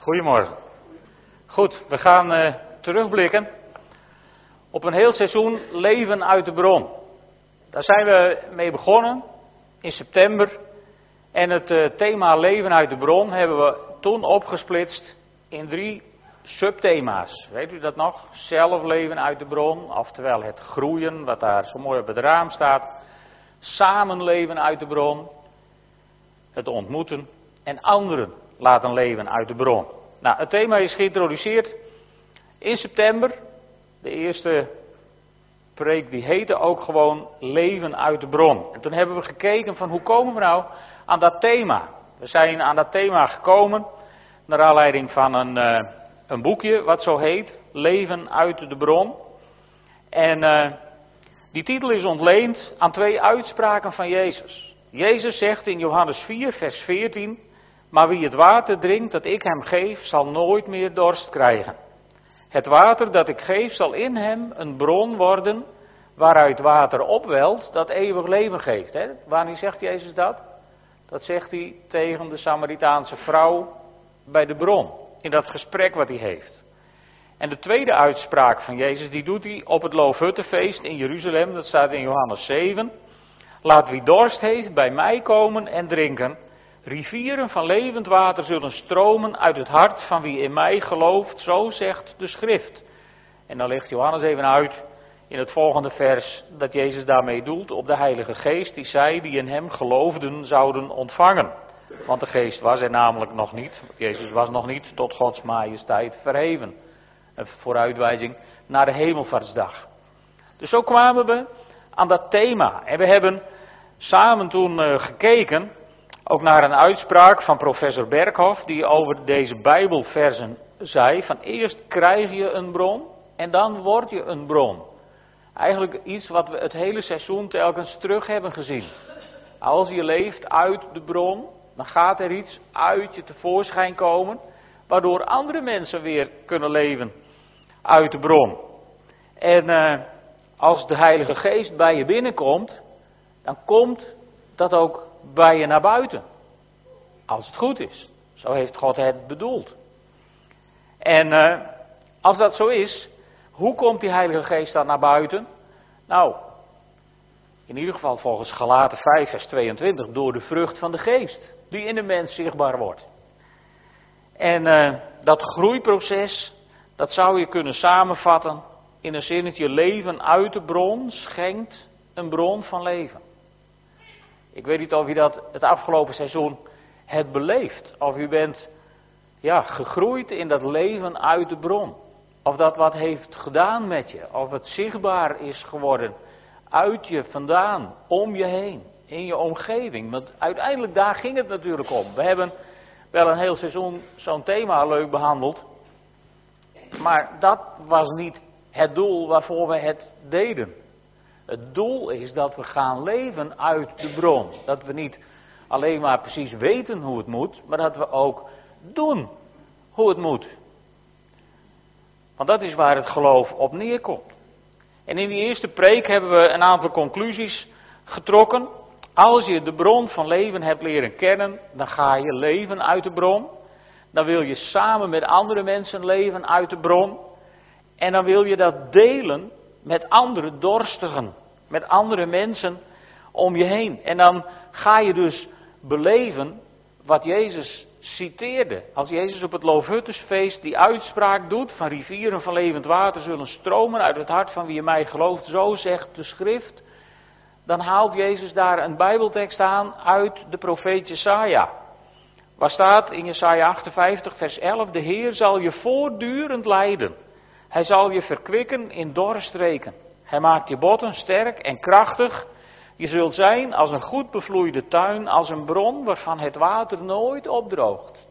Goedemorgen. Goed, we gaan uh, terugblikken op een heel seizoen leven uit de bron. Daar zijn we mee begonnen in september. En het uh, thema leven uit de bron hebben we toen opgesplitst in drie subthema's. Weet u dat nog? Zelf leven uit de bron, oftewel het groeien, wat daar zo mooi op het raam staat. Samenleven uit de bron, het ontmoeten en anderen laten leven uit de bron. Nou, het thema is geïntroduceerd in september. De eerste preek die heette ook gewoon leven uit de bron. En toen hebben we gekeken van hoe komen we nou aan dat thema. We zijn aan dat thema gekomen naar aanleiding van een, uh, een boekje wat zo heet Leven uit de bron. En uh, die titel is ontleend aan twee uitspraken van Jezus. Jezus zegt in Johannes 4, vers 14: maar wie het water drinkt dat ik hem geef, zal nooit meer dorst krijgen. Het water dat ik geef zal in hem een bron worden waaruit water opwelt dat eeuwig leven geeft. Hè? Wanneer zegt Jezus dat? Dat zegt hij tegen de Samaritaanse vrouw bij de bron. In dat gesprek wat hij heeft. En de tweede uitspraak van Jezus, die doet hij op het Loofhuttenfeest in Jeruzalem. Dat staat in Johannes 7. Laat wie dorst heeft bij mij komen en drinken. Rivieren van levend water zullen stromen uit het hart van wie in mij gelooft, zo zegt de schrift. En dan legt Johannes even uit in het volgende vers dat Jezus daarmee doelt op de Heilige Geest, die zij die in hem geloofden zouden ontvangen. Want de Geest was er namelijk nog niet, Jezus was nog niet tot Gods majesteit verheven. Een vooruitwijzing naar de hemelvaartsdag. Dus zo kwamen we aan dat thema. En we hebben samen toen uh, gekeken ook naar een uitspraak van professor Berghoff, die over deze Bijbelversen zei: van eerst krijg je een bron en dan word je een bron. Eigenlijk iets wat we het hele seizoen telkens terug hebben gezien. Als je leeft uit de bron, dan gaat er iets uit je tevoorschijn komen, waardoor andere mensen weer kunnen leven uit de bron. En uh, als de Heilige Geest bij je binnenkomt, dan komt dat ook bij je naar buiten. Als het goed is. Zo heeft God het bedoeld. En uh, als dat zo is, hoe komt die Heilige Geest dan naar buiten? Nou, in ieder geval volgens Galaten 5, vers 22, door de vrucht van de Geest, die in de mens zichtbaar wordt. En uh, dat groeiproces, dat zou je kunnen samenvatten in een zinnetje: leven uit de bron schenkt een bron van leven. Ik weet niet of u dat het afgelopen seizoen hebt beleefd. Of u bent ja, gegroeid in dat leven uit de bron. Of dat wat heeft gedaan met je. Of het zichtbaar is geworden uit je vandaan, om je heen, in je omgeving. Want uiteindelijk daar ging het natuurlijk om. We hebben wel een heel seizoen zo'n thema leuk behandeld. Maar dat was niet het doel waarvoor we het deden. Het doel is dat we gaan leven uit de bron. Dat we niet alleen maar precies weten hoe het moet, maar dat we ook doen hoe het moet. Want dat is waar het geloof op neerkomt. En in die eerste preek hebben we een aantal conclusies getrokken. Als je de bron van leven hebt leren kennen, dan ga je leven uit de bron. Dan wil je samen met andere mensen leven uit de bron. En dan wil je dat delen met andere dorstigen, met andere mensen om je heen. En dan ga je dus beleven wat Jezus citeerde. Als Jezus op het Loofhuttersfeest die uitspraak doet van rivieren van levend water zullen stromen uit het hart van wie in mij gelooft, zo zegt de schrift, dan haalt Jezus daar een bijbeltekst aan uit de profeet Jesaja. Waar staat in Jesaja 58 vers 11, de Heer zal je voortdurend leiden. Hij zal je verkwikken in dorre streken. Hij maakt je botten sterk en krachtig. Je zult zijn als een goed bevloeide tuin, als een bron waarvan het water nooit opdroogt.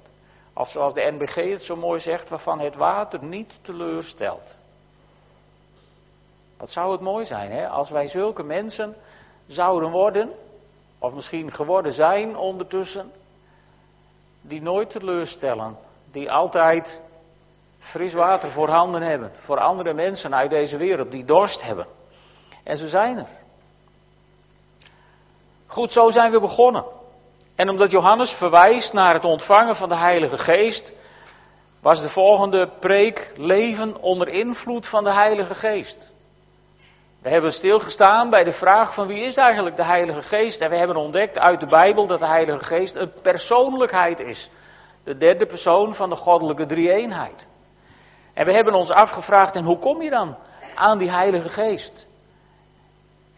Of zoals de NBG het zo mooi zegt, waarvan het water niet teleurstelt. Wat zou het mooi zijn, hè? Als wij zulke mensen zouden worden, of misschien geworden zijn ondertussen, die nooit teleurstellen, die altijd fris water voorhanden hebben voor andere mensen uit deze wereld die dorst hebben. En ze zijn er. Goed, zo zijn we begonnen. En omdat Johannes verwijst naar het ontvangen van de Heilige Geest, was de volgende preek leven onder invloed van de Heilige Geest. We hebben stilgestaan bij de vraag van wie is eigenlijk de Heilige Geest en we hebben ontdekt uit de Bijbel dat de Heilige Geest een persoonlijkheid is. De derde persoon van de goddelijke drie-eenheid. En we hebben ons afgevraagd en hoe kom je dan aan die Heilige Geest?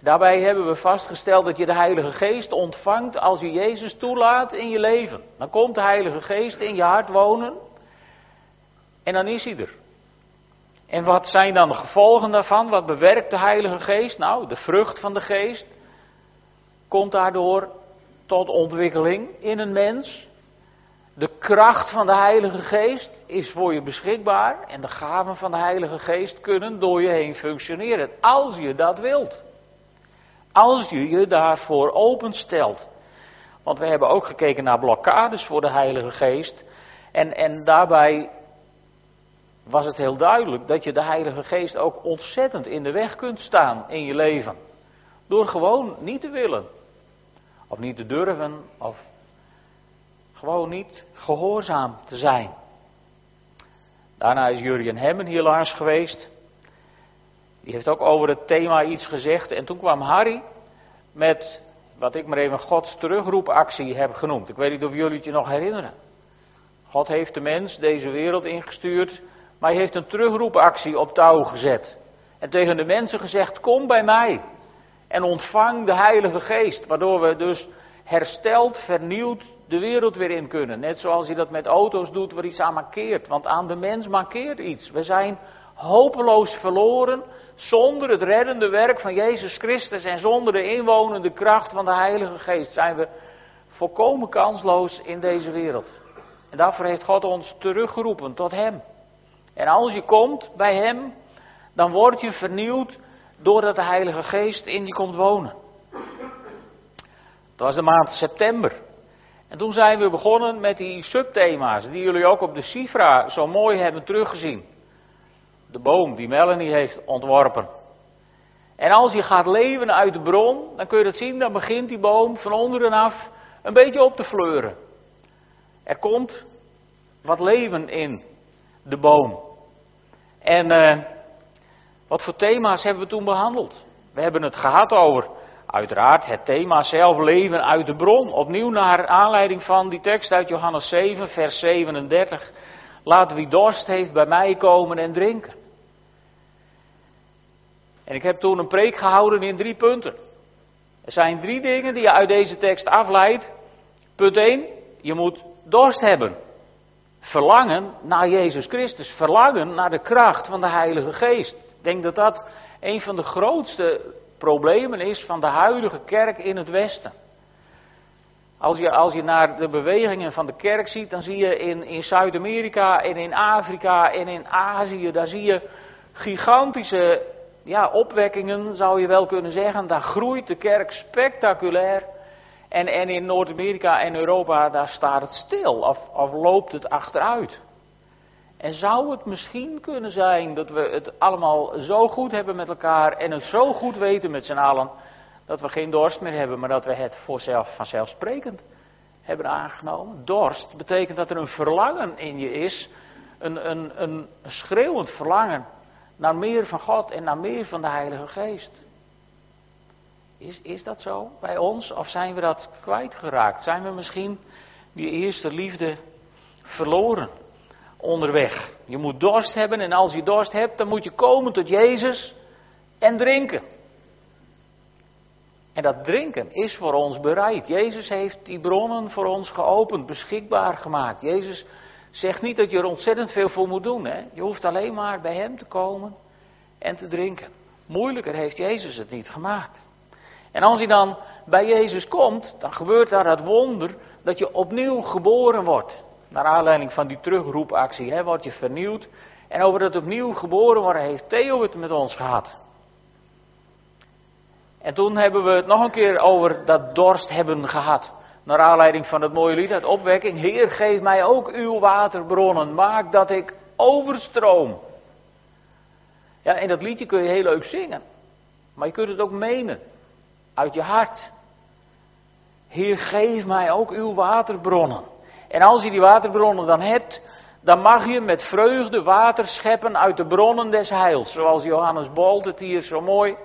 Daarbij hebben we vastgesteld dat je de Heilige Geest ontvangt als je Jezus toelaat in je leven. Dan komt de Heilige Geest in je hart wonen en dan is hij er. En wat zijn dan de gevolgen daarvan? Wat bewerkt de Heilige Geest? Nou, de vrucht van de Geest komt daardoor tot ontwikkeling in een mens. De kracht van de Heilige Geest is voor je beschikbaar en de gaven van de Heilige Geest kunnen door je heen functioneren, als je dat wilt. Als je je daarvoor openstelt. Want we hebben ook gekeken naar blokkades voor de Heilige Geest. En, en daarbij was het heel duidelijk dat je de Heilige Geest ook ontzettend in de weg kunt staan in je leven. Door gewoon niet te willen. Of niet te durven. Of gewoon niet gehoorzaam te zijn. Daarna is Jurjen Hemmen hier langs geweest. Die heeft ook over het thema iets gezegd. En toen kwam Harry met wat ik maar even Gods terugroepactie heb genoemd. Ik weet niet of jullie het je nog herinneren. God heeft de mens deze wereld ingestuurd, maar hij heeft een terugroepactie op touw gezet. En tegen de mensen gezegd: Kom bij mij en ontvang de Heilige Geest. Waardoor we dus hersteld, vernieuwd de wereld weer in kunnen. Net zoals hij dat met auto's doet waar iets aan markeert. Want aan de mens markeert iets. We zijn hopeloos verloren zonder het reddende werk van Jezus Christus en zonder de inwonende kracht van de Heilige Geest zijn we volkomen kansloos in deze wereld. En daarvoor heeft God ons teruggeroepen tot Hem. En als je komt bij Hem, dan word je vernieuwd doordat de Heilige Geest in je komt wonen. Het was de maand september. En toen zijn we begonnen met die subthema's, die jullie ook op de Sifra zo mooi hebben teruggezien de boom die Melanie heeft ontworpen. En als je gaat leven uit de bron, dan kun je dat zien, dan begint die boom van onderen af een beetje op te fleuren. Er komt wat leven in de boom. En uh, wat voor thema's hebben we toen behandeld? We hebben het gehad over, uiteraard, het thema zelf leven uit de bron. Opnieuw naar aanleiding van die tekst uit Johannes 7, vers 37. Laat wie dorst heeft bij mij komen en drinken. En ik heb toen een preek gehouden in drie punten. Er zijn drie dingen die je uit deze tekst afleidt. Punt 1, je moet dorst hebben. Verlangen naar Jezus Christus. Verlangen naar de kracht van de Heilige Geest. Ik denk dat dat een van de grootste problemen is van de huidige kerk in het Westen. Als je, als je naar de bewegingen van de kerk ziet, dan zie je in, in Zuid-Amerika en in Afrika en in Azië, daar zie je gigantische ja, opwekkingen zou je wel kunnen zeggen. Daar groeit de kerk spectaculair. En, en in Noord-Amerika en Europa, daar staat het stil of, of loopt het achteruit. En zou het misschien kunnen zijn dat we het allemaal zo goed hebben met elkaar en het zo goed weten met z'n allen, dat we geen dorst meer hebben, maar dat we het voor zelf, vanzelfsprekend hebben aangenomen? Dorst betekent dat er een verlangen in je is, een, een, een schreeuwend verlangen naar meer van God en naar meer van de Heilige Geest. Is, is dat zo bij ons of zijn we dat kwijtgeraakt? Zijn we misschien die eerste liefde verloren onderweg? Je moet dorst hebben en als je dorst hebt, dan moet je komen tot Jezus en drinken. En dat drinken is voor ons bereid. Jezus heeft die bronnen voor ons geopend, beschikbaar gemaakt. Jezus Zeg niet dat je er ontzettend veel voor moet doen. Hè? Je hoeft alleen maar bij Hem te komen en te drinken. Moeilijker heeft Jezus het niet gemaakt. En als hij dan bij Jezus komt, dan gebeurt daar het wonder dat je opnieuw geboren wordt. Naar aanleiding van die terugroepactie hè, word je vernieuwd. En over dat opnieuw geboren worden heeft Theo het met ons gehad. En toen hebben we het nog een keer over dat dorst hebben gehad. Naar aanleiding van het mooie lied uit opwekking. Heer, geef mij ook uw waterbronnen. Maak dat ik overstroom. Ja, en dat liedje kun je heel leuk zingen. Maar je kunt het ook menen. Uit je hart. Heer, geef mij ook uw waterbronnen. En als je die waterbronnen dan hebt, dan mag je met vreugde water scheppen uit de bronnen des heils. Zoals Johannes Bolt het hier zo mooi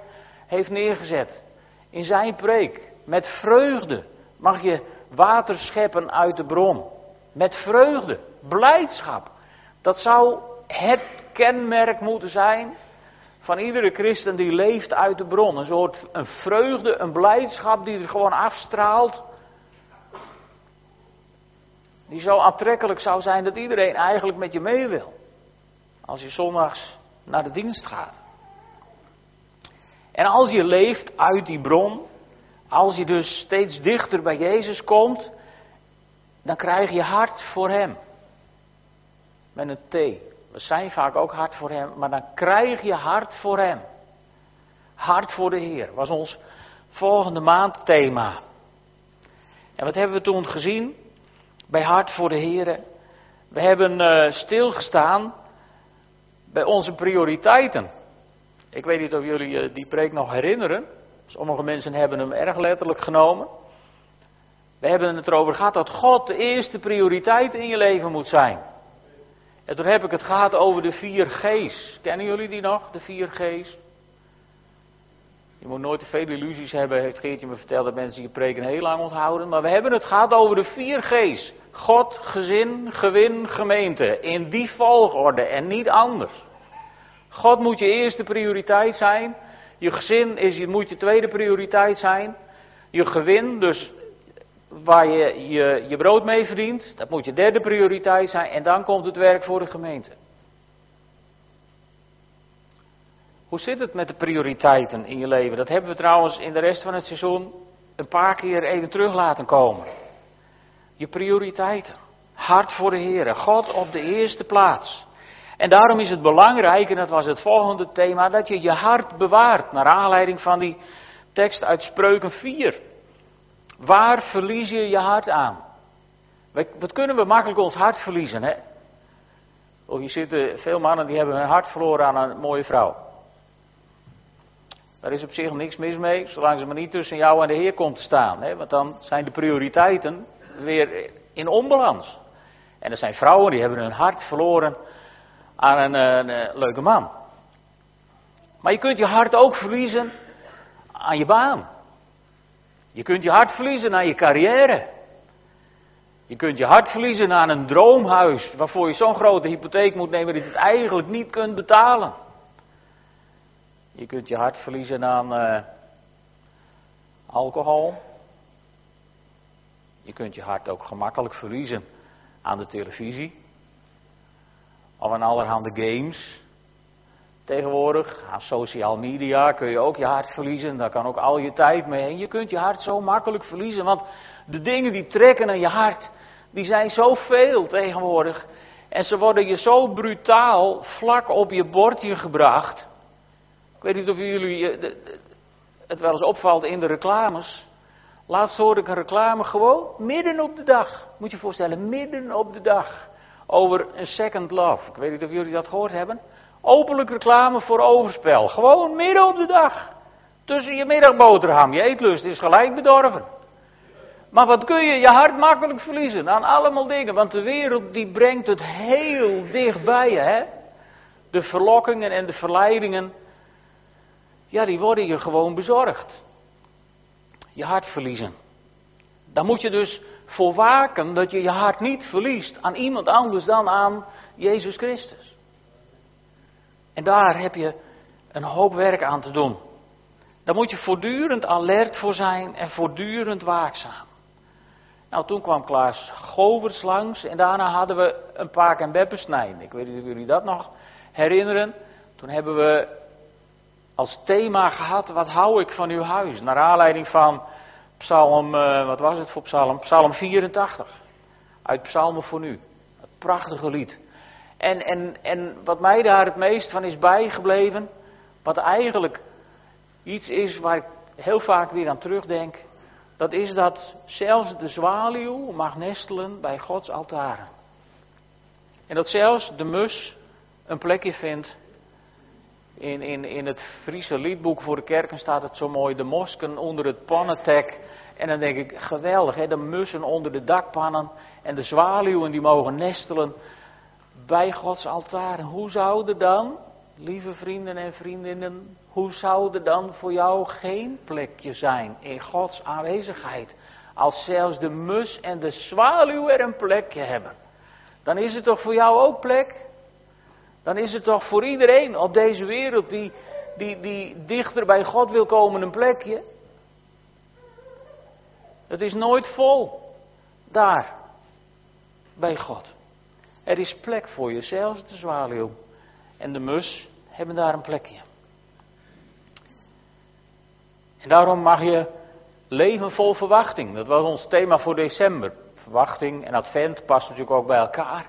heeft neergezet. In zijn preek. Met vreugde mag je water scheppen uit de bron. Met vreugde, blijdschap. Dat zou het kenmerk moeten zijn van iedere christen die leeft uit de bron. Een soort een vreugde, een blijdschap die er gewoon afstraalt. Die zo aantrekkelijk zou zijn dat iedereen eigenlijk met je mee wil. Als je zondags naar de dienst gaat. En als je leeft uit die bron, als je dus steeds dichter bij Jezus komt, dan krijg je hart voor Hem. Met een T. We zijn vaak ook hart voor Hem, maar dan krijg je hart voor Hem. Hart voor de Heer was ons volgende maand thema. En wat hebben we toen gezien bij Hart voor de Heer? We hebben uh, stilgestaan bij onze prioriteiten. Ik weet niet of jullie uh, die preek nog herinneren. Sommige mensen hebben hem erg letterlijk genomen. We hebben het erover gehad dat God de eerste prioriteit in je leven moet zijn. En toen heb ik het gehad over de vier G's. Kennen jullie die nog, de vier G's? Je moet nooit te veel illusies hebben, heeft Geertje me verteld dat mensen je preken heel lang onthouden. Maar we hebben het gehad over de vier G's. God, gezin, gewin, gemeente. In die volgorde en niet anders. God moet je eerste prioriteit zijn. Je gezin is, je, moet je tweede prioriteit zijn. Je gewin, dus waar je, je je brood mee verdient, dat moet je derde prioriteit zijn. En dan komt het werk voor de gemeente. Hoe zit het met de prioriteiten in je leven? Dat hebben we trouwens in de rest van het seizoen een paar keer even terug laten komen. Je prioriteiten. Hart voor de Heer. God op de eerste plaats. En daarom is het belangrijk, en dat was het volgende thema, dat je je hart bewaart. Naar aanleiding van die tekst uit Spreuken 4. Waar verlies je je hart aan? Wat kunnen we makkelijk ons hart verliezen, hè? Oh, hier zitten veel mannen die hebben hun hart verloren aan een mooie vrouw. Daar is op zich niks mis mee, zolang ze maar niet tussen jou en de Heer komt te staan. Hè? Want dan zijn de prioriteiten weer in onbalans. En er zijn vrouwen die hebben hun hart verloren aan een, een, een leuke man. Maar je kunt je hart ook verliezen aan je baan. Je kunt je hart verliezen aan je carrière. Je kunt je hart verliezen aan een droomhuis waarvoor je zo'n grote hypotheek moet nemen dat je het eigenlijk niet kunt betalen. Je kunt je hart verliezen aan uh, alcohol. Je kunt je hart ook gemakkelijk verliezen aan de televisie. Of aan allerhande games. Tegenwoordig, aan social media kun je ook je hart verliezen. Daar kan ook al je tijd mee heen. Je kunt je hart zo makkelijk verliezen. Want de dingen die trekken aan je hart, die zijn zoveel tegenwoordig. En ze worden je zo brutaal vlak op je bordje gebracht. Ik weet niet of jullie het wel eens opvalt in de reclames. Laatst hoorde ik een reclame gewoon midden op de dag. Moet je je voorstellen, midden op de dag. Over een second love. Ik weet niet of jullie dat gehoord hebben. Openlijk reclame voor overspel. Gewoon midden op de dag. Tussen je middagboterham. Je eetlust is gelijk bedorven. Maar wat kun je je hart makkelijk verliezen aan allemaal dingen. Want de wereld die brengt het heel dicht bij je. Hè? De verlokkingen en de verleidingen. Ja, die worden je gewoon bezorgd. Je hart verliezen. Daar moet je dus voor waken dat je je hart niet verliest aan iemand anders dan aan Jezus Christus. En daar heb je een hoop werk aan te doen. Daar moet je voortdurend alert voor zijn en voortdurend waakzaam. Nou, toen kwam Klaas Govers langs en daarna hadden we een Paak en Beppensnijn. Ik weet niet of jullie dat nog herinneren. Toen hebben we als thema gehad, wat hou ik van uw huis? Naar aanleiding van Psalm, uh, wat was het voor psalm? Psalm 84. Uit Psalmen voor nu. Het prachtige lied. En, en, en wat mij daar het meest van is bijgebleven, wat eigenlijk iets is waar ik heel vaak weer aan terugdenk, dat is dat zelfs de zwaluw mag nestelen bij Gods altaren. En dat zelfs de mus een plekje vindt. In, in, in het Friese liedboek voor de kerken staat het zo mooi, de mosken onder het pannentek. En dan denk ik, geweldig, hè? de mussen onder de dakpannen en de zwaluwen die mogen nestelen bij Gods altaar. Hoe zou dan, lieve vrienden en vriendinnen, hoe zou er dan voor jou geen plekje zijn in Gods aanwezigheid? Als zelfs de mus en de zwaluw er een plekje hebben. Dan is het toch voor jou ook plek? Dan is het toch voor iedereen op deze wereld die, die, die dichter bij God wil komen een plekje? Het is nooit vol. Daar. Bij God. Er is plek voor je, zelfs de zwaluw en de mus hebben daar een plekje. En daarom mag je leven vol verwachting. Dat was ons thema voor december. Verwachting en advent passen natuurlijk ook bij elkaar.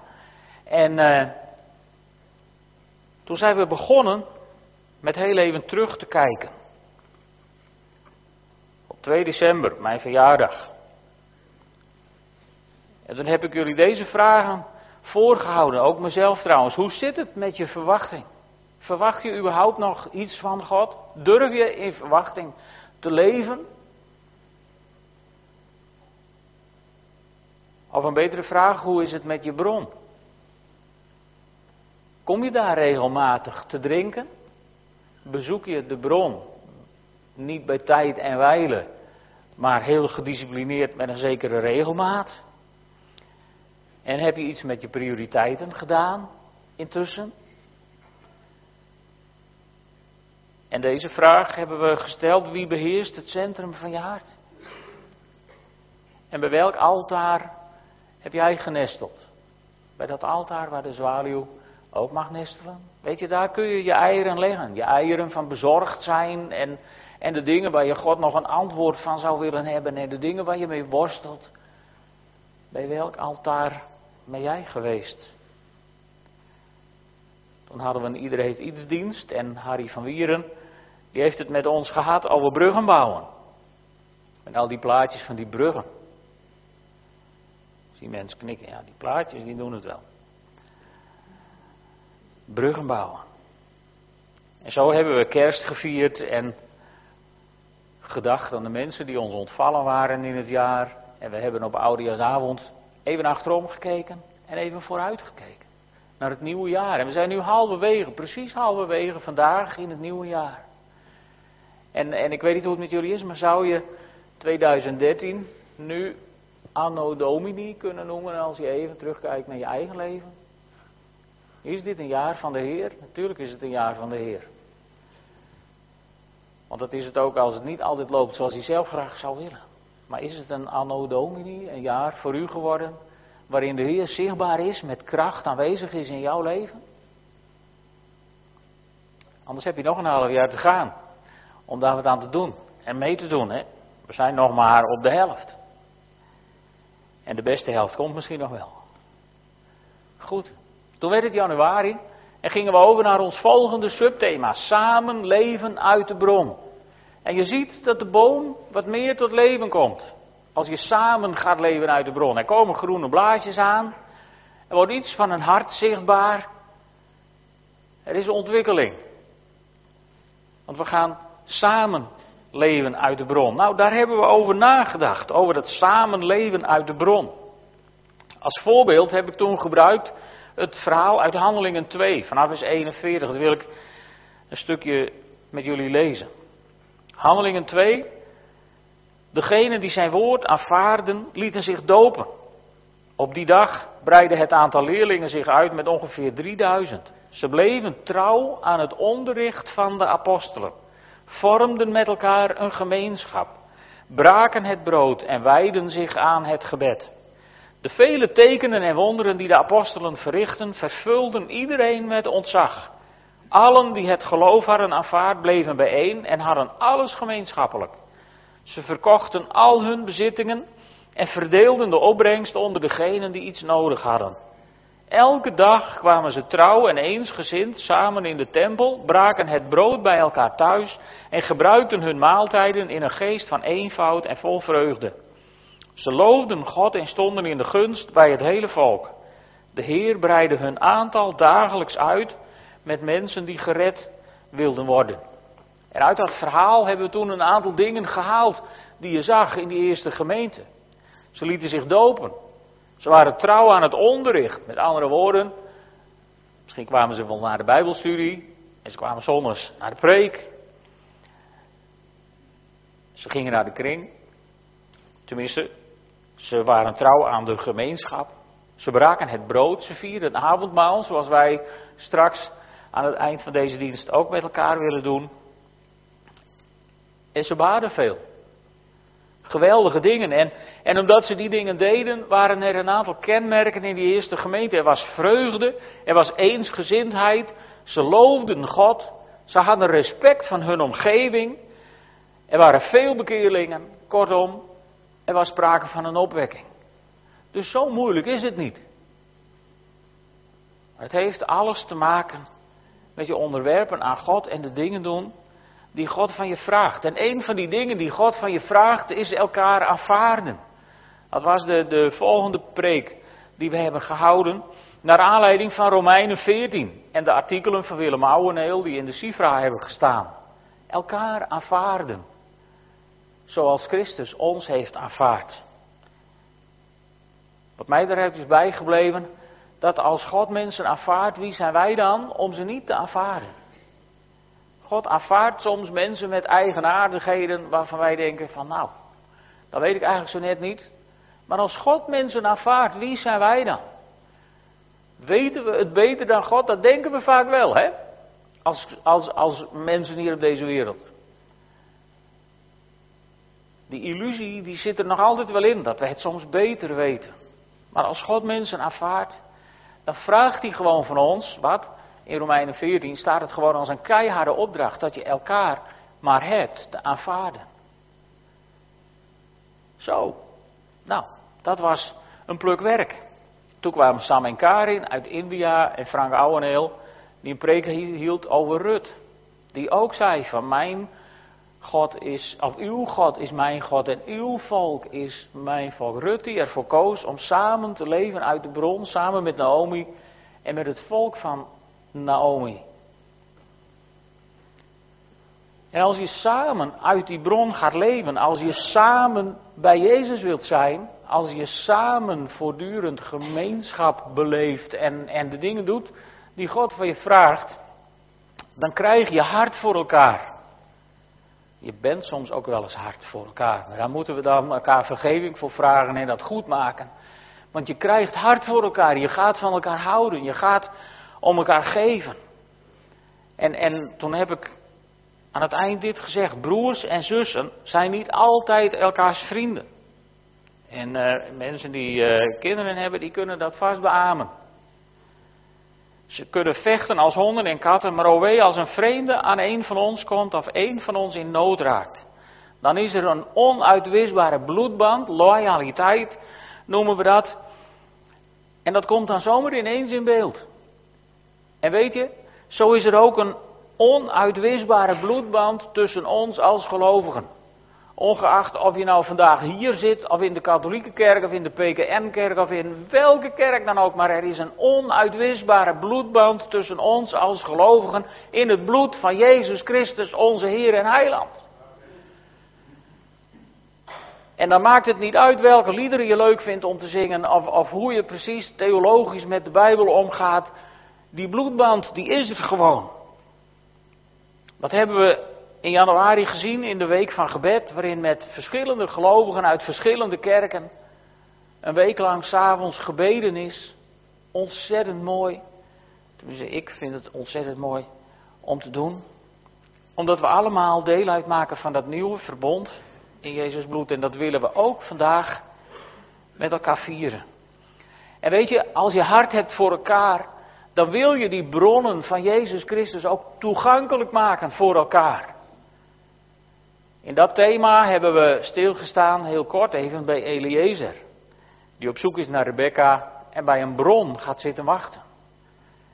En uh, toen zijn we begonnen met heel even terug te kijken. Op 2 december, mijn verjaardag. En toen heb ik jullie deze vragen voorgehouden, ook mezelf trouwens. Hoe zit het met je verwachting? Verwacht je überhaupt nog iets van God? Durf je in verwachting te leven? Of een betere vraag, hoe is het met je bron? Kom je daar regelmatig te drinken? Bezoek je de bron? Niet bij tijd en wijle, maar heel gedisciplineerd met een zekere regelmaat? En heb je iets met je prioriteiten gedaan intussen? En deze vraag hebben we gesteld: wie beheerst het centrum van je hart? En bij welk altaar heb jij genesteld? Bij dat altaar waar de zwaluw ook mag nestelen? Weet je, daar kun je je eieren leggen. Je eieren van bezorgd zijn en, en de dingen waar je God nog een antwoord van zou willen hebben en de dingen waar je mee worstelt. Bij welk altaar ben jij geweest? Toen hadden we een Ieder heeft iets dienst en Harry van Wieren, die heeft het met ons gehad over bruggen bouwen. En al die plaatjes van die bruggen. Zie mensen knikken, ja die plaatjes die doen het wel. Bruggen bouwen. En zo hebben we kerst gevierd en gedacht aan de mensen die ons ontvallen waren in het jaar. En we hebben op Oudejaarsavond even achterom gekeken en even vooruit gekeken. Naar het nieuwe jaar. En we zijn nu halverwege, precies halverwege vandaag in het nieuwe jaar. En, en ik weet niet hoe het met jullie is, maar zou je 2013 nu anno domini kunnen noemen als je even terugkijkt naar je eigen leven? Is dit een jaar van de Heer? Natuurlijk is het een jaar van de Heer. Want dat is het ook als het niet altijd loopt zoals hij zelf graag zou willen. Maar is het een anno domini, een jaar voor u geworden, waarin de Heer zichtbaar is, met kracht aanwezig is in jouw leven? Anders heb je nog een half jaar te gaan om daar wat aan te doen en mee te doen. Hè? We zijn nog maar op de helft. En de beste helft komt misschien nog wel. Goed, toen werd het januari en gingen we over naar ons volgende subthema: samen leven uit de bron. En je ziet dat de boom wat meer tot leven komt. Als je samen gaat leven uit de bron. Er komen groene blaadjes aan. Er wordt iets van een hart zichtbaar. Er is ontwikkeling. Want we gaan samen leven uit de bron. Nou, daar hebben we over nagedacht. Over dat samen leven uit de bron. Als voorbeeld heb ik toen gebruikt het verhaal uit Handelingen 2, vanaf vers 41. Dat wil ik een stukje met jullie lezen. Handelingen 2. Degenen die zijn woord aanvaarden, lieten zich dopen. Op die dag breidde het aantal leerlingen zich uit met ongeveer 3000. Ze bleven trouw aan het onderricht van de apostelen, vormden met elkaar een gemeenschap, braken het brood en wijden zich aan het gebed. De vele tekenen en wonderen die de apostelen verrichten, vervulden iedereen met ontzag. Allen die het geloof hadden aanvaard, bleven bijeen en hadden alles gemeenschappelijk. Ze verkochten al hun bezittingen en verdeelden de opbrengst onder degenen die iets nodig hadden. Elke dag kwamen ze trouw en eensgezind samen in de tempel, braken het brood bij elkaar thuis en gebruikten hun maaltijden in een geest van eenvoud en vol vreugde. Ze loofden God en stonden in de gunst bij het hele volk. De Heer breidde hun aantal dagelijks uit met mensen die gered wilden worden. En uit dat verhaal hebben we toen een aantal dingen gehaald die je zag in die eerste gemeente. Ze lieten zich dopen. Ze waren trouw aan het onderricht. Met andere woorden, Misschien kwamen ze wel naar de Bijbelstudie en ze kwamen zondags naar de preek. Ze gingen naar de kring. Tenminste, ze waren trouw aan de gemeenschap. Ze braken het brood, ze vierden een avondmaal, zoals wij straks aan het eind van deze dienst ook met elkaar willen doen. En ze baden veel. Geweldige dingen. En, en omdat ze die dingen deden, waren er een aantal kenmerken in die eerste gemeente. Er was vreugde, er was eensgezindheid. Ze loofden God. Ze hadden respect van hun omgeving. Er waren veel bekeerlingen. Kortom, er was sprake van een opwekking. Dus zo moeilijk is het niet. Het heeft alles te maken met je onderwerpen aan God en de dingen doen die God van je vraagt. En een van die dingen die God van je vraagt is elkaar aanvaarden. Dat was de, de volgende preek die we hebben gehouden. Naar aanleiding van Romeinen 14 en de artikelen van Willem Ouweneel die in de Sifra hebben gestaan. Elkaar aanvaarden. Zoals Christus ons heeft aanvaard. Wat mij daar is bijgebleven, dat als God mensen aanvaardt, wie zijn wij dan om ze niet te aanvaarden? God aanvaardt soms mensen met eigenaardigheden waarvan wij denken van nou, dat weet ik eigenlijk zo net niet. Maar als God mensen aanvaardt, wie zijn wij dan? Weten we het beter dan God? Dat denken we vaak wel, hè? Als, als, als mensen hier op deze wereld. Die illusie die zit er nog altijd wel in, dat we het soms beter weten. Maar als God mensen aanvaardt, dan vraagt hij gewoon van ons, wat? In Romeinen 14 staat het gewoon als een keiharde opdracht dat je elkaar maar hebt te aanvaarden. Zo. Nou, dat was een pluk werk. Toen kwamen Sam en Karin uit India en Frank Ouweneel, die een preek hield over Rut. Die ook zei van mijn God is, of uw God is mijn God en uw volk is mijn volk. Rut die ervoor koos om samen te leven uit de bron, samen met Naomi en met het volk van Naomi. En als je samen uit die bron gaat leven, als je samen bij Jezus wilt zijn, als je samen voortdurend gemeenschap beleeft en, en de dingen doet die God van je vraagt, dan krijg je hart voor elkaar. Je bent soms ook wel eens hard voor elkaar. Maar daar moeten we dan elkaar vergeving voor vragen en dat goed maken. Want je krijgt hart voor elkaar. Je gaat van elkaar houden. Je gaat om elkaar geven. En, en toen heb ik aan het eind dit gezegd. Broers en zussen zijn niet altijd elkaars vrienden. En uh, mensen die uh, kinderen hebben, die kunnen dat vast beamen. Ze kunnen vechten als honden en katten, maar wee als een vreemde aan een van ons komt of een van ons in nood raakt. Dan is er een onuitwisbare bloedband, loyaliteit noemen we dat. En dat komt dan zomaar ineens in beeld. En weet je, zo is er ook een onuitwisbare bloedband tussen ons als gelovigen. Ongeacht of je nou vandaag hier zit, of in de katholieke kerk, of in de PKN-kerk, of in welke kerk dan ook. Maar er is een onuitwisbare bloedband tussen ons als gelovigen in het bloed van Jezus Christus, onze Heer en Heiland. En dan maakt het niet uit welke liederen je leuk vindt om te zingen, of, of hoe je precies theologisch met de Bijbel omgaat. Die bloedband, die is het gewoon. Wat hebben we in januari gezien in de week van gebed, waarin met verschillende gelovigen uit verschillende kerken een week lang s'avonds gebeden is. Ontzettend mooi. Tenminste, ik vind het ontzettend mooi om te doen. Omdat we allemaal deel uitmaken van dat nieuwe verbond in Jezus bloed. En dat willen we ook vandaag met elkaar vieren. En weet je, als je hart hebt voor elkaar, dan wil je die bronnen van Jezus Christus ook toegankelijk maken voor elkaar. In dat thema hebben we stilgestaan, heel kort even, bij Eliezer. Die op zoek is naar Rebecca en bij een bron gaat zitten wachten.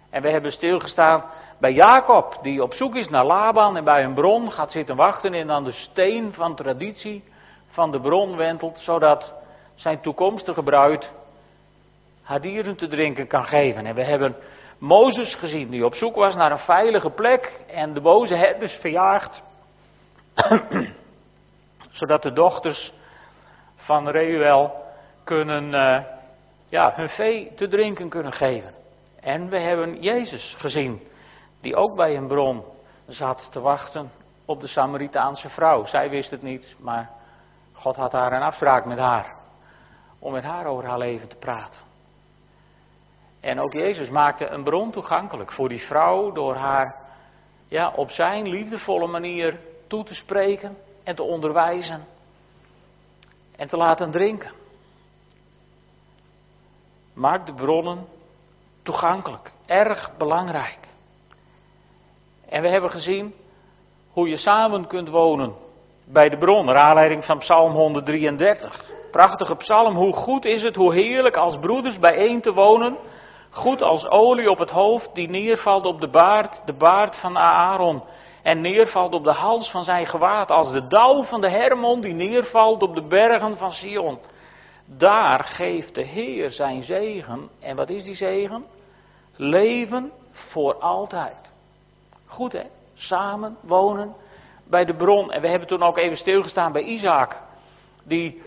En we hebben stilgestaan bij Jacob, die op zoek is naar Laban en bij een bron gaat zitten wachten en aan de steen van traditie van de bron wentelt, zodat zijn toekomstige bruid haar dieren te drinken kan geven. En we hebben Mozes gezien, die op zoek was naar een veilige plek en de boze herders verjaagd. Zodat de dochters van Reuel kunnen, uh, ja, hun vee te drinken kunnen geven. En we hebben Jezus gezien, die ook bij een bron zat te wachten op de Samaritaanse vrouw. Zij wist het niet, maar God had daar een afspraak met haar. Om met haar over haar leven te praten. En ook Jezus maakte een bron toegankelijk voor die vrouw door haar ja, op zijn liefdevolle manier toe te spreken en te onderwijzen en te laten drinken. Maak de bronnen toegankelijk, erg belangrijk. En we hebben gezien hoe je samen kunt wonen bij de bron, naar aanleiding van Psalm 133. Prachtige psalm, hoe goed is het, hoe heerlijk als broeders bijeen te wonen Goed als olie op het hoofd die neervalt op de baard, de baard van Aaron. En neervalt op de hals van zijn gewaad. Als de dauw van de Hermon die neervalt op de bergen van Sion. Daar geeft de Heer zijn zegen. En wat is die zegen? Leven voor altijd. Goed hè? Samen wonen bij de bron. En we hebben toen ook even stilgestaan bij Isaac. Die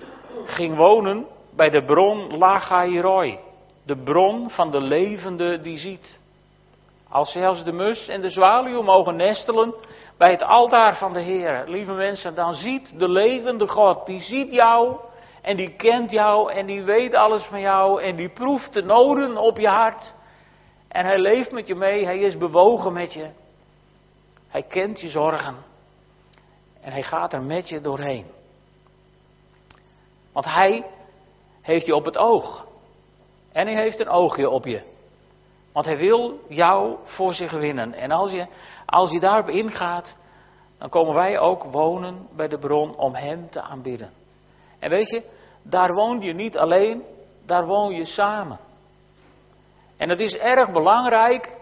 ging wonen bij de bron Lagairoi de bron van de levende die ziet. Als zelfs de mus en de zwaluw mogen nestelen bij het altaar van de Heer, lieve mensen, dan ziet de levende God, die ziet jou en die kent jou en die weet alles van jou en die proeft de noden op je hart. En hij leeft met je mee, hij is bewogen met je. Hij kent je zorgen en hij gaat er met je doorheen. Want hij heeft je op het oog. En hij heeft een oogje op je. Want hij wil jou voor zich winnen. En als je, als je daarop ingaat, dan komen wij ook wonen bij de bron om hem te aanbidden. En weet je, daar woon je niet alleen, daar woon je samen. En het is erg belangrijk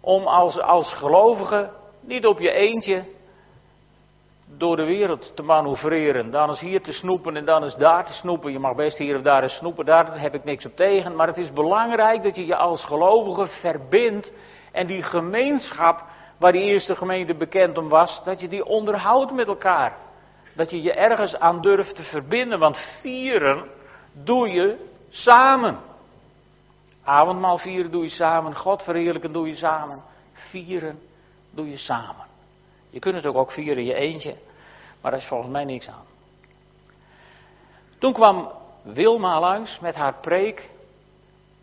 om als, als gelovige niet op je eentje door de wereld te manoeuvreren. Dan is hier te snoepen en dan is daar te snoepen. Je mag best hier of daar eens snoepen, daar heb ik niks op tegen. Maar het is belangrijk dat je je als gelovige verbindt. En die gemeenschap waar die eerste gemeente bekend om was, dat je die onderhoudt met elkaar. Dat je je ergens aan durft te verbinden, want vieren doe je samen. Avondmaal vieren doe je samen, God verheerlijken doe je samen. Vieren doe je samen. Je kunt het ook, ook vieren in je eentje, maar daar is volgens mij niks aan. Toen kwam Wilma langs met haar preek.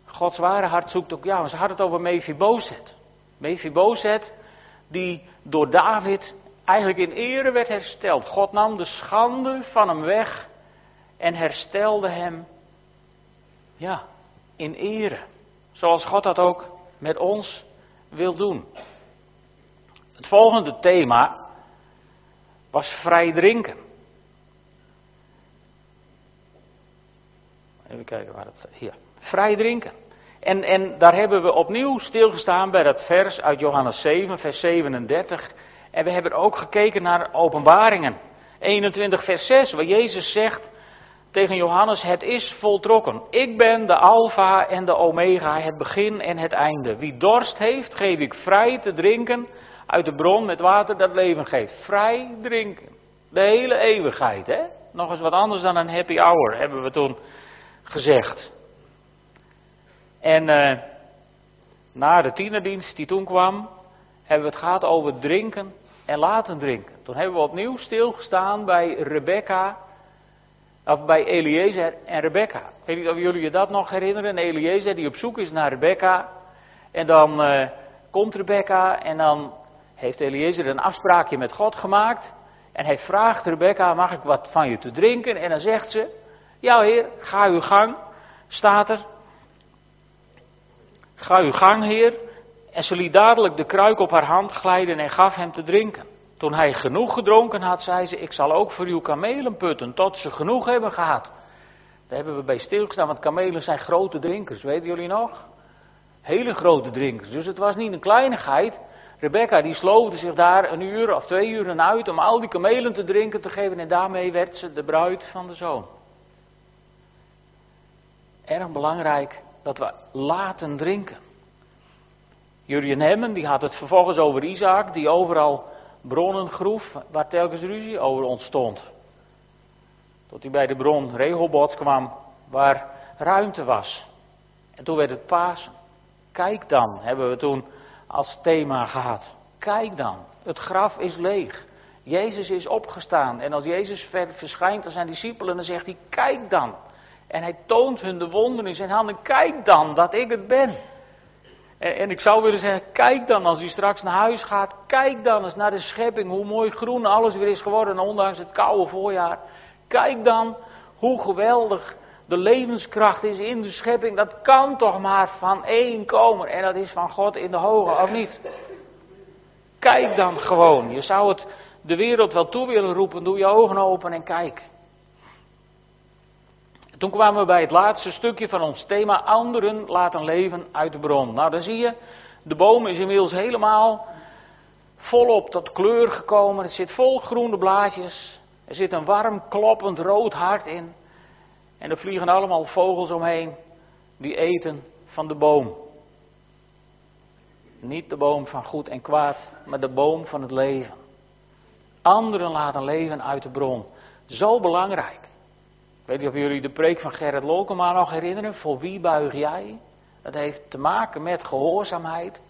Gods ware hart zoekt ook jou. Ze had het over Mephibozet. Mephibozet, die door David eigenlijk in ere werd hersteld. God nam de schande van hem weg en herstelde hem, ja, in ere. Zoals God dat ook met ons wil doen. Het volgende thema was vrij drinken. Even kijken waar het hier. Vrij drinken. En, en daar hebben we opnieuw stilgestaan bij dat vers uit Johannes 7, vers 37. En we hebben ook gekeken naar openbaringen. 21, vers 6, waar Jezus zegt tegen Johannes: Het is voltrokken. Ik ben de Alpha en de Omega, het begin en het einde. Wie dorst heeft, geef ik vrij te drinken uit de bron met water dat leven geeft. Vrij drinken. De hele eeuwigheid, hè? Nog eens wat anders dan een happy hour, hebben we toen gezegd. En uh, na de tienerdienst die toen kwam, hebben we het gehad over drinken en laten drinken. Toen hebben we opnieuw stilgestaan bij Rebecca, of bij Eliezer en Rebecca. Ik weet niet of jullie je dat nog herinneren. Eliezer die op zoek is naar Rebecca. En dan uh, komt Rebecca en dan heeft Eliezer een afspraakje met God gemaakt. En hij vraagt Rebecca, mag ik wat van je te drinken? En dan zegt ze, ja heer, ga uw gang, staat er. Ga uw gang heer. En ze liet dadelijk de kruik op haar hand glijden en gaf hem te drinken. Toen hij genoeg gedronken had, zei ze, ik zal ook voor uw kamelen putten, tot ze genoeg hebben gehad. Daar hebben we bij stilgestaan, want kamelen zijn grote drinkers, weten jullie nog? Hele grote drinkers. Dus het was niet een kleinigheid. Rebecca die sloofde zich daar een uur of twee uren uit om al die kamelen te drinken te geven en daarmee werd ze de bruid van de zoon. Erg belangrijk dat we laten drinken. Jurjen Hemmen die had het vervolgens over Isaac die overal bronnen groef waar telkens ruzie over ontstond. Tot hij bij de bron Rehoboth kwam waar ruimte was. En toen werd het Pasen. Kijk dan, hebben we toen als thema gehad. Kijk dan, het graf is leeg. Jezus is opgestaan. En als Jezus verschijnt aan zijn discipelen, dan zegt hij: Kijk dan. En hij toont hun de wonden in zijn handen. Kijk dan dat ik het ben. En, en, ik zou willen zeggen, kijk dan als hij straks naar huis gaat. Kijk dan eens naar de schepping, hoe mooi groen alles weer is geworden, ondanks het koude voorjaar. Kijk dan hoe geweldig de levenskracht is in de schepping. Dat kan toch maar van één komen. En dat is van God in de hoge, of niet? Kijk dan gewoon. Je zou het de wereld wel toe willen roepen. Doe je ogen open en kijk. Toen kwamen we bij het laatste stukje van ons thema, anderen laten leven uit de bron. Nou, dan zie je, de boom is inmiddels helemaal volop tot kleur gekomen. Het zit vol groene blaadjes. Er zit een warm, kloppend rood hart in. En er vliegen allemaal vogels omheen die eten van de boom. Niet de boom van goed en kwaad, maar de boom van het leven. Anderen laten leven uit de bron. Zo belangrijk. Ik weet niet of jullie de preek van Gerrit Lokema nog herinneren. Voor wie buig jij? Dat heeft te maken met gehoorzaamheid.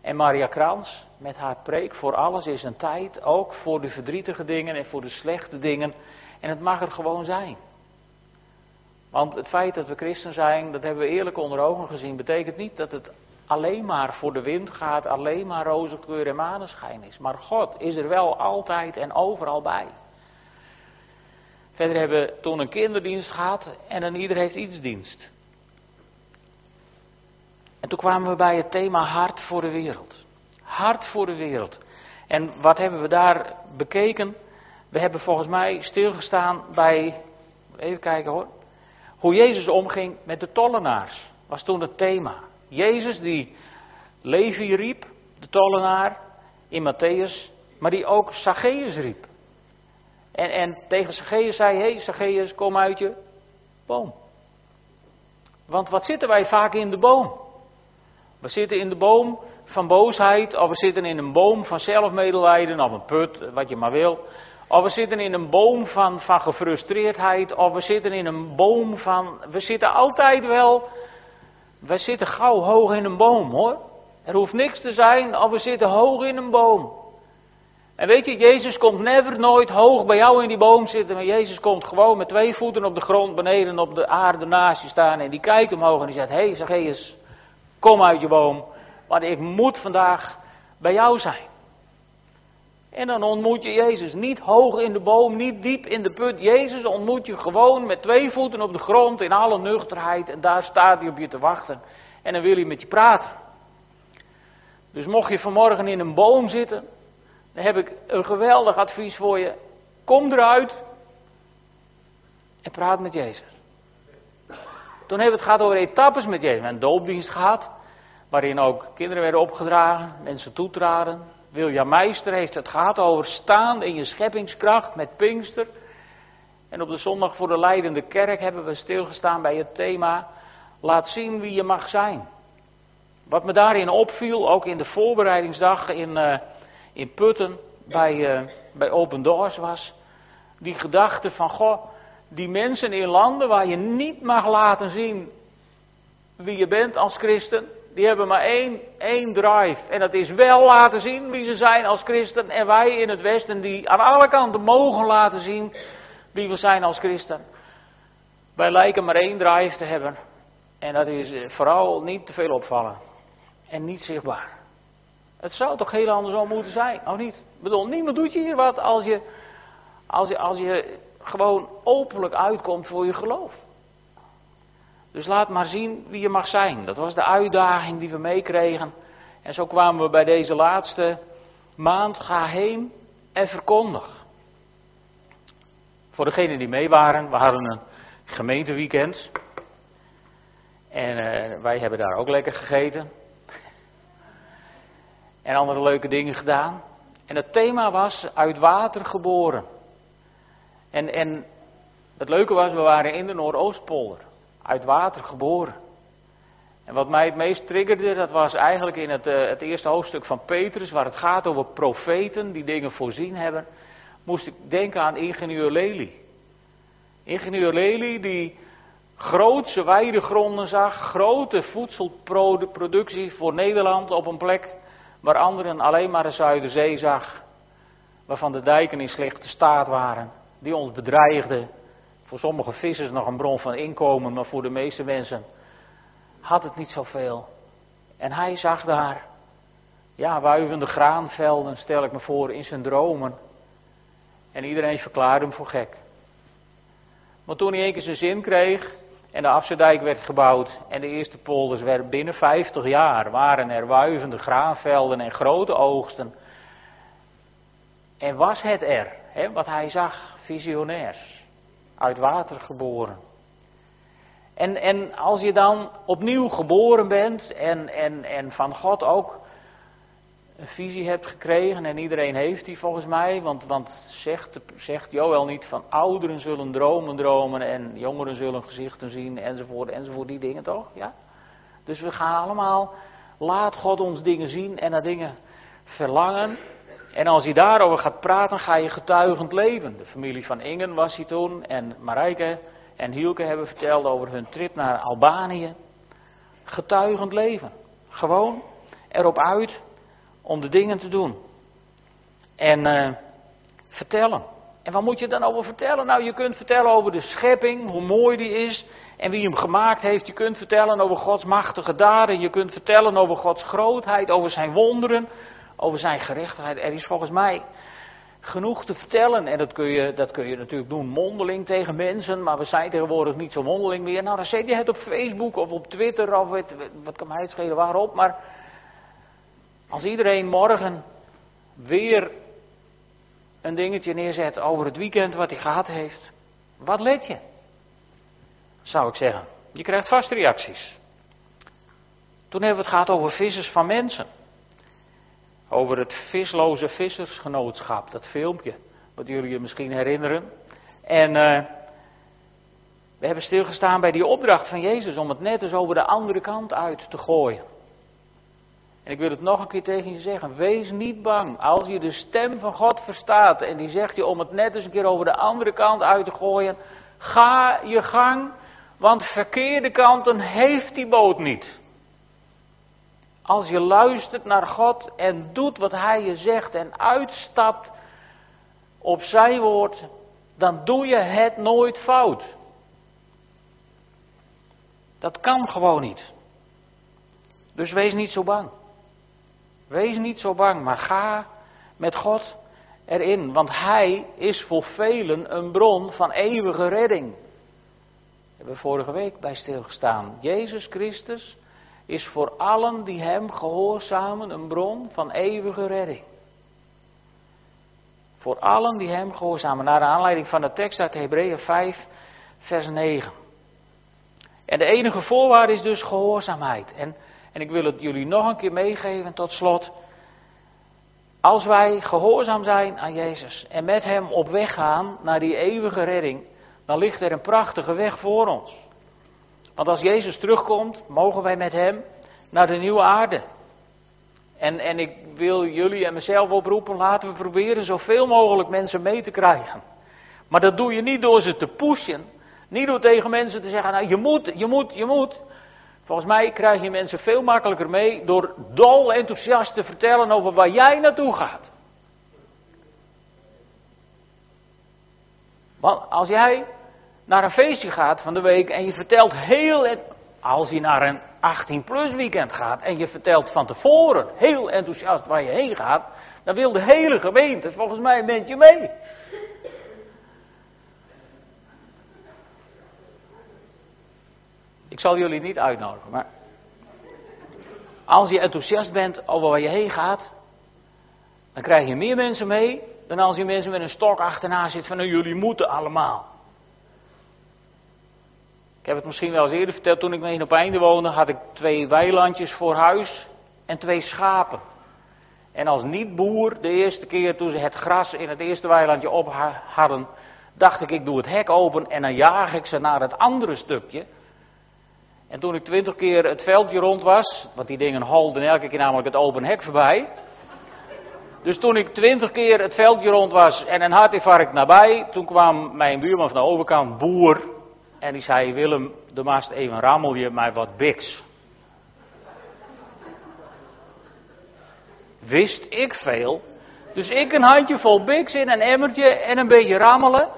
En Maria Krans met haar preek voor alles is een tijd. Ook voor de verdrietige dingen en voor de slechte dingen. En het mag er gewoon zijn. Want het feit dat we christen zijn, dat hebben we eerlijk onder ogen gezien, betekent niet dat het alleen maar voor de wind gaat, alleen maar roze kleur en maneschijn is. Maar God is er wel altijd en overal bij. Verder hebben we toen een kinderdienst gehad en een ieder heeft iets dienst. En toen kwamen we bij het thema hart voor de wereld. Hart voor de wereld. En wat hebben we daar bekeken? We hebben volgens mij stilgestaan bij, even kijken hoor, hoe Jezus omging met de tollenaars. Was toen het thema. Jezus die Levi riep, de tollenaar, in Matthäus, maar die ook Zacchaeus riep. En, en tegen Zacchaeus zei, hé hey, Zacchaeus, kom uit je boom. Want wat zitten wij vaak in de boom? We zitten in de boom van boosheid, of we zitten in een boom van zelfmedelijden, of een put, wat je maar wil. Of we zitten in een boom van, van gefrustreerdheid, of we zitten in een boom van. We zitten altijd wel. We zitten gauw hoog in een boom hoor. Er hoeft niks te zijn, of we zitten hoog in een boom. En weet je, Jezus komt never nooit hoog bij jou in die boom zitten, maar Jezus komt gewoon met twee voeten op de grond beneden op de aarde naast je staan en die kijkt omhoog en die zegt, hé hey, Zacchaeus, kom uit je boom, want ik moet vandaag bij jou zijn. En dan ontmoet je Jezus niet hoog in de boom, niet diep in de put. Jezus ontmoet je gewoon met twee voeten op de grond in alle nuchterheid en daar staat hij op je te wachten en dan wil hij met je praten. Dus mocht je vanmorgen in een boom zitten, dan heb ik een geweldig advies voor je. Kom eruit en praat met Jezus. Toen hebben we het gehad over etappes met Jezus. We hebben een doopdienst gehad, waarin ook kinderen werden opgedragen, mensen toetraden. Wilja Meister heeft het gehad over staan in je scheppingskracht met Pinkster. En op de zondag voor de leidende kerk hebben we stilgestaan bij het thema Laat zien wie je mag zijn. Wat me daarin opviel, ook in de voorbereidingsdag in, uh, in Putten bij, uh, bij Open Doors was. Die gedachte van, goh, die mensen in landen waar je niet mag laten zien wie je bent als christen, die hebben maar één, één drive. En dat is wel laten zien wie ze zijn als christen. En wij in het Westen die aan alle kanten mogen laten zien wie we zijn als christen. Wij lijken maar één drive te hebben. En dat is eh, vooral niet te veel opvallen. En niet zichtbaar. Het zou toch heel andersom moeten zijn, of niet? Ik bedoel, niemand doet je hier wat als je, als je, als je gewoon openlijk uitkomt voor je geloof. Dus laat maar zien wie je mag zijn. Dat was de uitdaging die we meekregen. En zo kwamen we bij deze laatste maand. Ga heen en verkondig. Voor degenen die mee waren, we hadden een gemeenteweekend. En uh, wij hebben daar ook lekker gegeten en andere leuke dingen gedaan. En het thema was uit water geboren. En, en het leuke was, we waren in de Noordoostpolder. Uit water geboren. En wat mij het meest triggerde, dat was eigenlijk in het, uh, het eerste hoofdstuk van Petrus, waar het gaat over profeten die dingen voorzien hebben, moest ik denken aan ingenieur Lely. Ingenieur Lely die grootse weidegronden zag, grote voedselproductie voor Nederland op een plek waar anderen alleen maar de Zuiderzee zag, waarvan de dijken in slechte staat waren, die ons bedreigden. Voor sommige vissers nog een bron van inkomen, maar voor de meeste mensen had het niet zoveel. En hij zag daar, ja, wuivende graanvelden, stel ik me voor, in zijn dromen. En iedereen verklaarde hem voor gek. Maar toen hij één keer zijn zin kreeg en de Afzerdijk werd gebouwd en de eerste polders werden binnen 50 jaar, waren er wuivende graanvelden en grote oogsten. En was het er, hè, wat hij zag, visionairs, uit water geboren. En, en als je dan opnieuw geboren bent en, en, en van God ook een visie hebt gekregen, en iedereen heeft die volgens mij, want, want zegt, zegt Joel niet van ouderen zullen dromen dromen en jongeren zullen gezichten zien enzovoort, enzovoort, die dingen toch? Ja? Dus we gaan allemaal, laat God ons dingen zien en naar dingen verlangen. En als je daarover gaat praten, ga je getuigend leven. De familie van Ingen was hij toen en Marijke en Hielke hebben verteld over hun trip naar Albanië. Getuigend leven. Gewoon erop uit om de dingen te doen. En uh, vertellen. En wat moet je dan over vertellen? Nou, je kunt vertellen over de schepping, hoe mooi die is en wie hem gemaakt heeft. Je kunt vertellen over Gods machtige daden. Je kunt vertellen over Gods grootheid, over zijn wonderen, over zijn gerechtigheid. Er is volgens mij genoeg te vertellen. En dat kun, je, dat kun je natuurlijk doen mondeling tegen mensen, maar we zijn tegenwoordig niet zo mondeling meer. Nou, dan zet je het op Facebook of op Twitter of wat, kan mij het schelen waarop. Maar als iedereen morgen weer een dingetje neerzet over het weekend wat hij gehad heeft, wat let je? Zou ik zeggen. Je krijgt vast reacties. Toen hebben we het gehad over vissers van mensen. Over het visloze vissersgenootschap, dat filmpje, wat jullie je misschien herinneren. En uh, we hebben stilgestaan bij die opdracht van Jezus om het net eens over de andere kant uit te gooien. En ik wil het nog een keer tegen je zeggen. Wees niet bang. Als je de stem van God verstaat en die zegt je om het net eens een keer over de andere kant uit te gooien. Ga je gang, want verkeerde kanten heeft die boot niet. Als je luistert naar God en doet wat Hij je zegt en uitstapt op Zijn woord, dan doe je het nooit fout. Dat kan gewoon niet. Dus wees niet zo bang. Wees niet zo bang, maar ga met God erin. Want Hij is voor velen een bron van eeuwige redding. Daar hebben we vorige week bij stilgestaan. Jezus Christus is voor allen die Hem gehoorzamen een bron van eeuwige redding. Voor allen die Hem gehoorzamen. Naar de aanleiding van de tekst uit Hebreeën 5, vers 9. En de enige voorwaarde is dus gehoorzaamheid. En en ik wil het jullie nog een keer meegeven tot slot. Als wij gehoorzaam zijn aan Jezus en met Hem op weg gaan naar die eeuwige redding, dan ligt er een prachtige weg voor ons. Want als Jezus terugkomt, mogen wij met Hem naar de nieuwe aarde. En, en ik wil jullie en mezelf oproepen, laten we proberen zoveel mogelijk mensen mee te krijgen. Maar dat doe je niet door ze te pushen. Niet door tegen mensen te zeggen, nou je moet, je moet, je moet. Volgens mij krijg je mensen veel makkelijker mee door dol enthousiast te vertellen over waar jij naartoe gaat. Want als jij naar een feestje gaat van de week en je vertelt heel. Als je naar een 18-plus weekend gaat en je vertelt van tevoren heel enthousiast waar je heen gaat, dan wil de hele gemeente volgens mij een beetje mee. Ik zal jullie niet uitnodigen, maar als je enthousiast bent over waar je heen gaat, dan krijg je meer mensen mee dan als je mensen met een stok achterna zit van nou, jullie moeten allemaal. Ik heb het misschien wel eens eerder verteld, toen ik mee op einde woonde, had ik twee weilandjes voor huis en twee schapen. En als niet-boer, de eerste keer toen ze het gras in het eerste weilandje op hadden, dacht ik, ik doe het hek open en dan jaag ik ze naar het andere stukje. En toen ik twintig keer het veldje rond was, want die dingen holden elke keer namelijk het open hek voorbij. Dus toen ik twintig keer het veldje rond was en een hartinfarct nabij, toen kwam mijn buurman van de overkant, boer, En die zei, Willem, de maast even rammel je mij wat biks. Wist ik veel. Dus ik een handje vol biks in een emmertje en een beetje rammelen.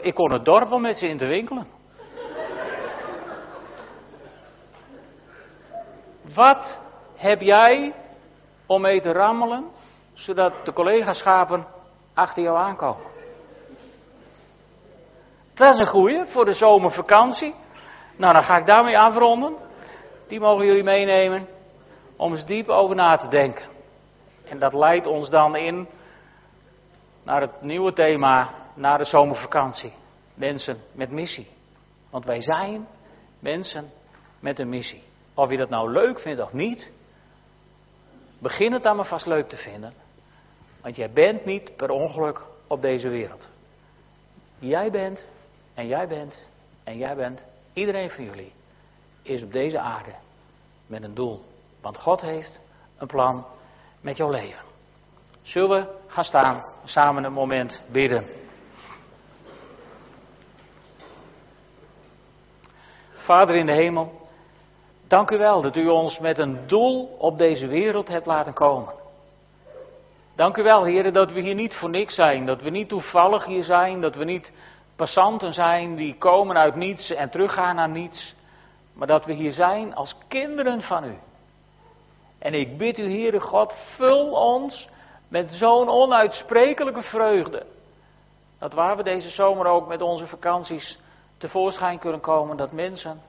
ik kon het dorp wel met ze in te winkelen. Wat heb jij om mee te rammelen, zodat de collega-schapen achter jou aankomen? Dat is een goeie voor de zomervakantie. Nou, dan ga ik daarmee afronden. Die mogen jullie meenemen om eens diep over na te denken. En dat leidt ons dan in naar het nieuwe thema, naar de zomervakantie. Mensen met missie. Want wij zijn mensen met een missie. Of je dat nou leuk vindt of niet, begin het dan maar vast leuk te vinden. Want jij bent niet per ongeluk op deze wereld. Jij bent, en jij bent, en jij bent, iedereen van jullie is op deze aarde met een doel. Want God heeft een plan met jouw leven. Zullen we gaan staan, samen een moment bidden. Vader in de hemel, Dank u wel dat u ons met een doel op deze wereld hebt laten komen. Dank u wel, heren, dat we hier niet voor niks zijn, dat we niet toevallig hier zijn, dat we niet passanten zijn die komen uit niets en teruggaan naar niets, maar dat we hier zijn als kinderen van u. En ik bid u, Heere God, vul ons met zo'n onuitsprekelijke vreugde. Dat waar we deze zomer ook met onze vakanties tevoorschijn kunnen komen, dat mensen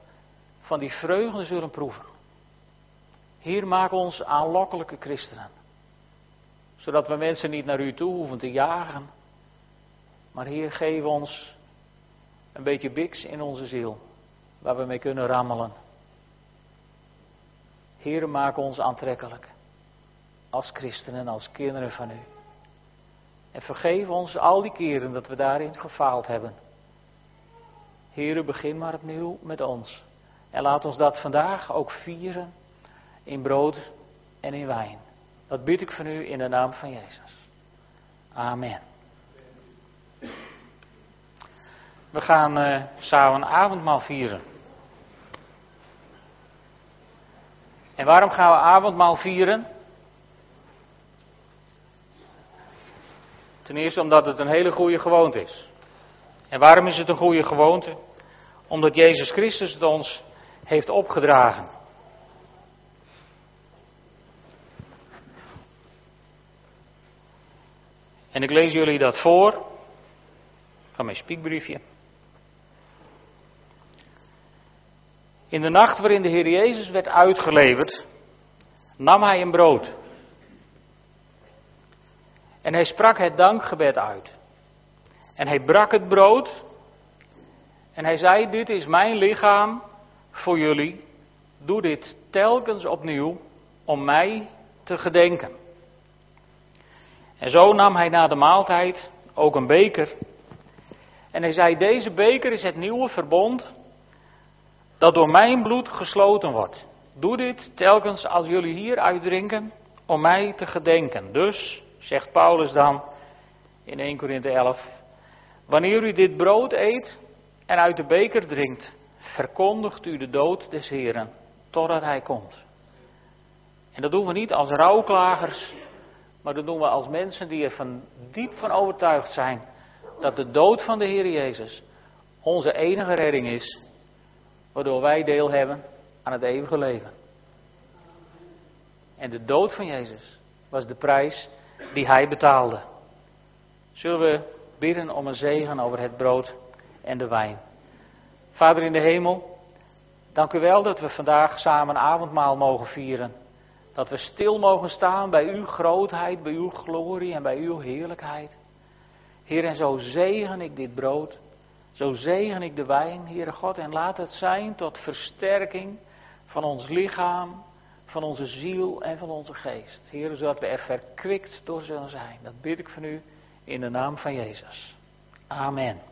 van die vreugde zullen proeven. Hier maak ons aanlokkelijke christenen. Zodat we mensen niet naar u toe hoeven te jagen. Maar hier geef ons een beetje biks in onze ziel. Waar we mee kunnen rammelen. Heer, maak ons aantrekkelijk. Als christenen, als kinderen van u. En vergeef ons al die keren dat we daarin gefaald hebben. Heer, begin maar opnieuw met ons. En laat ons dat vandaag ook vieren in brood en in wijn. Dat bid ik van u in de naam van Jezus. Amen. We gaan uh, samen avondmaal vieren. En waarom gaan we avondmaal vieren? Ten eerste omdat het een hele goede gewoonte is. En waarom is het een goede gewoonte? Omdat Jezus Christus het ons heeft opgedragen. En ik lees jullie dat voor van mijn spiekbriefje. In de nacht waarin de Heer Jezus werd uitgeleverd, nam hij een brood. En hij sprak het dankgebed uit. En hij brak het brood. En hij zei: Dit is mijn lichaam voor jullie. Doe dit telkens opnieuw om mij te gedenken. En zo nam hij na de maaltijd ook een beker. En hij zei: Deze beker is het nieuwe verbond dat door mijn bloed gesloten wordt. Doe dit telkens als jullie hier uitdrinken om mij te gedenken. Dus, zegt Paulus dan in 1 Korinthe 11, wanneer u dit brood eet en uit de beker drinkt, verkondigt u de dood des Heren totdat Hij komt. En dat doen we niet als rouwklagers, maar dat doen we als mensen die er van diep van overtuigd zijn dat de dood van de Heer Jezus onze enige redding is, waardoor wij deel hebben aan het eeuwige leven. En de dood van Jezus was de prijs die Hij betaalde. Zullen we bidden om een zegen over het brood en de wijn. Vader in de hemel, dank u wel dat we vandaag samen avondmaal mogen vieren. Dat we stil mogen staan bij uw grootheid, bij uw glorie en bij uw heerlijkheid. Heer, en zo zegen ik dit brood. Zo zegen ik de wijn, Heere God, en laat het zijn tot versterking van ons lichaam, van onze ziel en van onze geest. Heer, zodat we er verkwikt door zullen zijn. Dat bid ik van u in de naam van Jezus. Amen.